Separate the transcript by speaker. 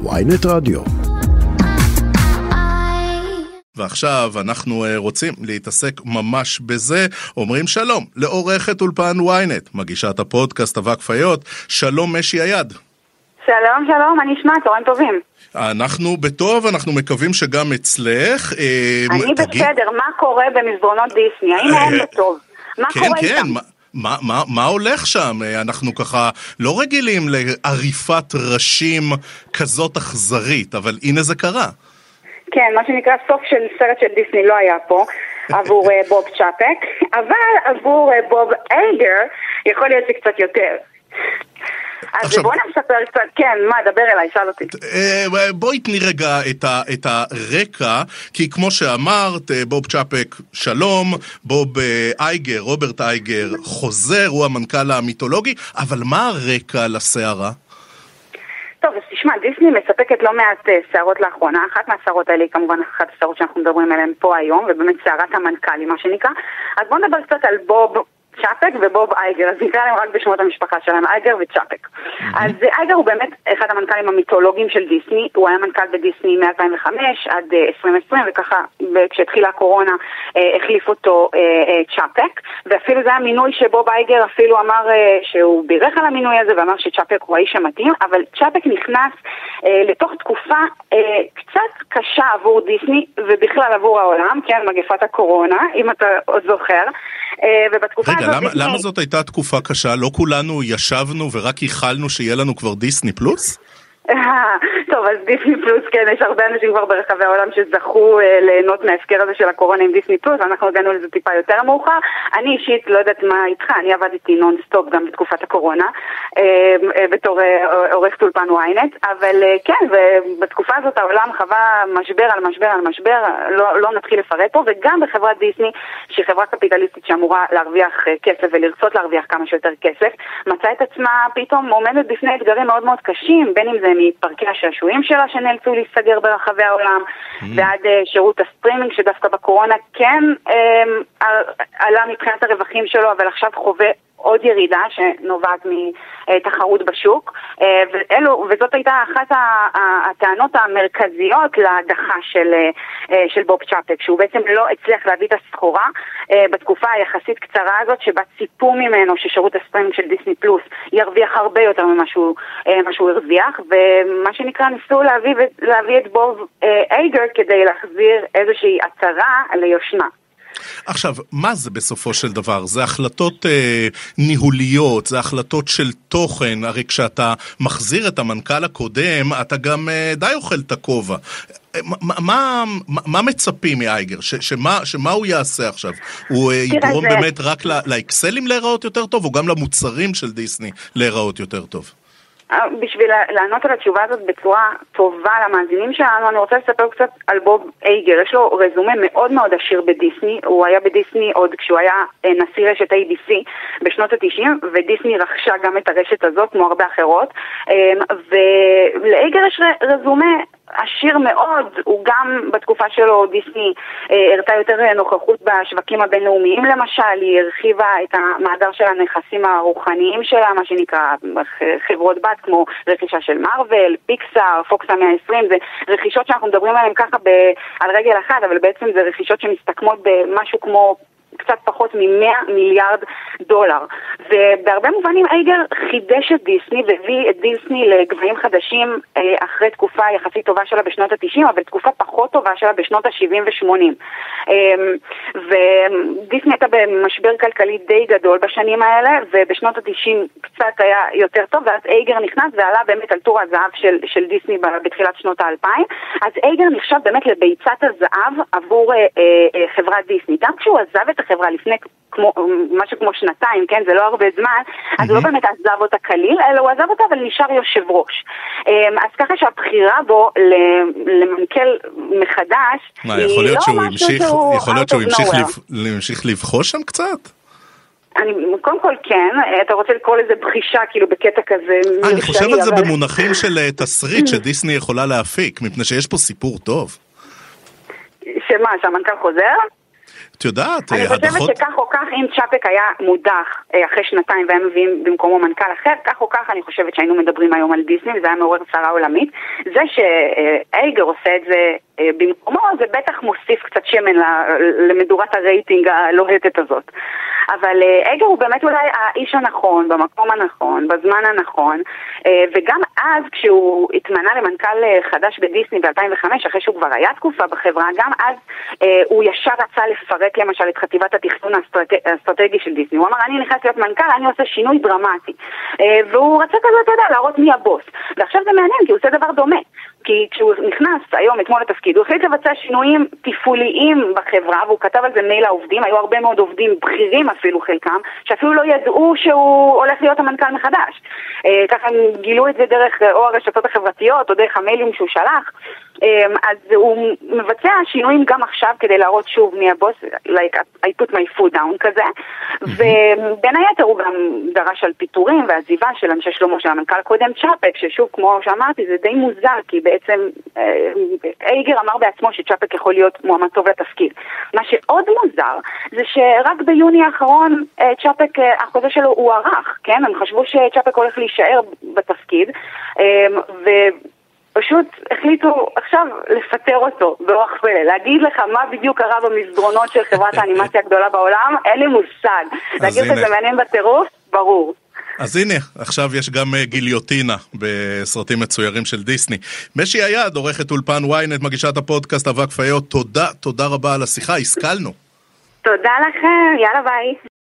Speaker 1: ויינט רדיו.
Speaker 2: ועכשיו אנחנו אה, רוצים להתעסק ממש בזה. אומרים שלום לעורכת אולפן ynet, מגישת הפודקאסט אבק פיות, שלום משי היד.
Speaker 3: שלום, שלום, מה נשמע? צהריים טובים.
Speaker 2: אנחנו בטוב, אנחנו מקווים שגם אצלך. אה,
Speaker 3: אני
Speaker 2: תגיד-
Speaker 3: בסדר, מה קורה במסדרונות דיסני? האם
Speaker 2: אה,
Speaker 3: הם בטוב? מה
Speaker 2: כן,
Speaker 3: קורה
Speaker 2: כן,
Speaker 3: איתם?
Speaker 2: מה- מה, מה, הולך שם? אה, אנחנו ככה לא רגילים לעריפת ראשים כזאת אכזרית, אבל הנה זה קרה.
Speaker 3: כן, מה שנקרא סוף של סרט של דיסני לא היה פה עבור אה, בוב צ'אפק, אבל עבור אה, בוב אייגר יכול להיות שקצת יותר. אז
Speaker 2: עכשיו-
Speaker 3: בואו נספר קצת, כן, מה, דבר אליי, שאל אותי.
Speaker 2: אה, בואי תני רגע את, ה, את הרקע, כי כמו שאמרת, אה, בוב צ'אפק שלום, בוב אה, אייגר, רוברט אייגר חוזר, הוא המנכ"ל המיתולוגי, אבל מה הרקע לסערה?
Speaker 3: טוב, אז תשמע, דיסני מספקת לא מעט אה, סערות לאחרונה, אחת מהסערות האלה היא כמובן אחת הסערות שאנחנו מדברים עליהן פה היום, ובאמת סערת המנכ"לים, מה שנקרא. אז בואו נדבר קצת על בוב צ'אפק ובוב אייגר, אז נקרא להם רק בשמות המשפחה שלהם, אייגר וצ'אפק. אז אה, אייגר הוא באמת אחד המנכ"לים המיתולוגיים של דיסני, הוא היה מנכ"ל בדיסני מ-2005 עד אה, 2020, וככה ב- כשהתחילה הקורונה אה, החליף אותו אה, אה, צ'אפק, ואפילו זה היה מינוי שבוב אייגר אפילו אמר אה, שהוא בירך על המינוי הזה ואמר שצ'אפק הוא האיש המתאים, אבל צ'אפק נכנס אה, לתוך תקופה אה, קצת קשה עבור דיסני ובכלל עבור העולם, כן, מגפת הקורונה, אם אתה עוד זוכר. אה, ובתקופה
Speaker 2: רגע,
Speaker 3: הזאת
Speaker 2: למה,
Speaker 3: דיסני...
Speaker 2: למה זאת הייתה תקופה קשה? לא כולנו ישבנו ורק ייחלנו שיהיה לנו כבר דיסני פלוס?
Speaker 3: טוב, אז דיסני פלוס, כן, יש הרבה אנשים כבר ברחבי העולם שזכו אה, ליהנות מההפקר הזה של הקורונה עם דיסני פלוס, ואנחנו הגענו לזה טיפה יותר מאוחר. אני אישית, לא יודעת מה איתך, אני עבדתי נונסטופ גם בתקופת הקורונה, אה, אה, בתור אה, עורכת אולפן ynet, אבל אה, כן, ובתקופה הזאת העולם חווה משבר על משבר על משבר, לא, לא נתחיל לפרט פה, וגם בחברת דיסני, שהיא חברה קפיטליסטית שאמורה להרוויח אה, כסף ולרצות להרוויח כמה שיותר כסף, מצאה את עצמה פתאום עומדת בפני אתגרים מאוד מאוד קשים, בין אם זה מפארקי השעשועים שלה שנאלצו להיסגר ברחבי העולם, ועד אה, שירות הסטרימינג שדווקא בקורונה כן אה, עלה מבחינת הרווחים שלו, אבל עכשיו חווה עוד ירידה שנובעת מתחרות בשוק, אה, ואלו, וזאת הייתה אחת הטענות המרכזיות להדחה של, אה, של בוב צ'אפק, שהוא בעצם לא הצליח להביא את הסחורה אה, בתקופה היחסית קצרה הזאת, שבה ציפו ממנו ששירות הסטרימינג של דיסני פלוס ירוויח הרבה יותר ממה שהוא, שהוא הרוויח, ומה שנקרא ניסו להביא, להביא את בוב אייגר כדי להחזיר איזושהי עטרה ליושנה.
Speaker 2: עכשיו, מה זה בסופו של דבר? זה החלטות אה, ניהוליות, זה החלטות של תוכן, הרי כשאתה מחזיר את המנכ"ל הקודם, אתה גם אה, די אוכל את הכובע. אה, מה, מה, מה, מצפים מאייגר? ש, שמה, שמה הוא יעשה עכשיו? הוא אה, יגרום
Speaker 3: זה-
Speaker 2: באמת רק לאקסלים להיראות יותר טוב, או גם למוצרים של דיסני להיראות יותר טוב?
Speaker 3: בשביל לענות על התשובה הזאת בצורה טובה למאזינים שלנו, אני רוצה לספר קצת על בוב אייגר. יש לו רזומה מאוד מאוד עשיר בדיסני. הוא היה בדיסני עוד כשהוא היה אה, נשיא רשת ABC בשנות ה-90, ודיסני רכשה גם את הרשת הזאת, כמו הרבה אחרות. אה, ולאייגר יש רזומה עשיר מאוד, הוא גם בתקופה שלו, דיסני אה, הראתה יותר נוכחות בשווקים הבינלאומיים למשל, היא הרחיבה את המאגר של הנכסים הרוחניים שלה, מה שנקרא ח- חברות בת כמו רכישה של מארוול, פיקסאר, פוקס המאה ה-20, זה רכישות שאנחנו מדברים עליהן ככה ב- על רגל אחת, אבל בעצם זה רכישות שמסתכמות במשהו כמו קצת פחות מ-100 מיליארד דולר. ובהרבה מובנים אייגר חידש את דיסני והביא את דיסני לגבהים חדשים אה, אחרי תקופה יחסית טובה שלה בשנות ה-90, אבל תקופה פחות טובה שלה בשנות ה-70 ו-80. ודיסני הייתה במשבר כלכלי די גדול בשנים האלה, ובשנות ה-90 קצת היה יותר טוב, ואז אייגר נכנס ועלה באמת על טור הזהב של, של דיסני בתחילת שנות האלפיים. אז אייגר נחשב באמת לביצת הזהב עבור אה, אה, חברת דיסני. גם כשהוא עזב את החברה לפני כמו, משהו כמו שנתיים, כן, זה לא הרבה זמן, אז הוא לא באמת עזב אותה כליל, אלא הוא עזב אותה אבל נשאר יושב ראש. אמ, אז ככה שהבחירה בו למנכ"ל מחדש,
Speaker 2: מה,
Speaker 3: היא
Speaker 2: יכול להיות
Speaker 3: לא
Speaker 2: שהוא
Speaker 3: משהו
Speaker 2: המשיך,
Speaker 3: שהוא
Speaker 2: יכול להיות שהוא המשיך המשיך לבחוש שם קצת?
Speaker 3: אני, קודם כל כן, אתה רוצה לקרוא לזה בחישה, כאילו בקטע כזה
Speaker 2: אה, אני חושב על זה
Speaker 3: אבל-
Speaker 2: במונחים של אה, תסריט שדיסני יכולה להפיק, מפני שיש פה סיפור טוב.
Speaker 3: שמה, שהמנכ"ל חוזר?
Speaker 2: את יודעת,
Speaker 3: אני
Speaker 2: הדחות...
Speaker 3: אני חושבת שכך או כך, אם צ'אפק היה מודח אחרי שנתיים והם מביאים במקומו מנכ"ל אחר, כך או כך אני חושבת שהיינו מדברים היום על דיסני, וזה היה מעורר סערה עולמית. זה שאייגר עושה את זה במקומו, זה בטח מוסיף קצת שמן למדורת הרייטינג הלוהטת הזאת. אבל אייגר הוא באמת אולי האיש הנכון, במקום הנכון, בזמן הנכון, וגם אז כשהוא התמנה למנכ"ל חדש בדיסני ב-2005, אחרי שהוא כבר היה תקופה בחברה, גם אז הוא ישר רצה לפרק למשל את חטיבת התכנון האסטרטגי של דיסני. הוא אמר, אני נכנס להיות מנכ"ל, אני עושה שינוי דרמטי. והוא רצה כזה, אתה יודע, להראות מי הבוס. ועכשיו זה מעניין, כי הוא עושה דבר דומה. כי כשהוא נכנס היום, אתמול לתפקיד, הוא החליט לבצע שינויים תפעוליים בחברה, והוא כתב על זה מייל לעובדים, היו הרבה מאוד עובדים, בכירים אפילו חלקם, שאפילו לא ידעו שהוא הולך להיות המנכ"ל מחדש. ככה הם גילו את זה דרך או הרשתות החברתיות, או דרך המיילים שהוא שלח. אז הוא מבצע שינויים גם עכשיו כדי להראות שוב מי הבוס, like I put my foot down כזה, ובין היתר הוא גם דרש על פיטורים ועזיבה של אנשי שלמה של המנכ"ל הקודם צ'אפק, ששוב, כמו שאמרתי, זה די מוזר, כי בעצם אייגר אמר בעצמו שצ'אפק יכול להיות מועמד טוב לתפקיד. מה שעוד מוזר, זה שרק ביוני האחרון צ'אפק, החוזה שלו הוארך, כן? הם חשבו שצ'אפק הולך להישאר בתפקיד, ו... פשוט החליטו עכשיו לפטר אותו באורח פלא, להגיד לך מה בדיוק קרה במסדרונות של חברת האנימציה הגדולה בעולם, אין לי מושג. להגיד לך שזה מעניין בטירוף? ברור.
Speaker 2: אז הנה, עכשיו יש גם גיליוטינה בסרטים מצוירים של דיסני. משי היד, עורכת אולפן ynet, מגישת הפודקאסט אבק פיות, תודה, תודה רבה על השיחה, השכלנו.
Speaker 3: תודה לכם, יאללה ביי.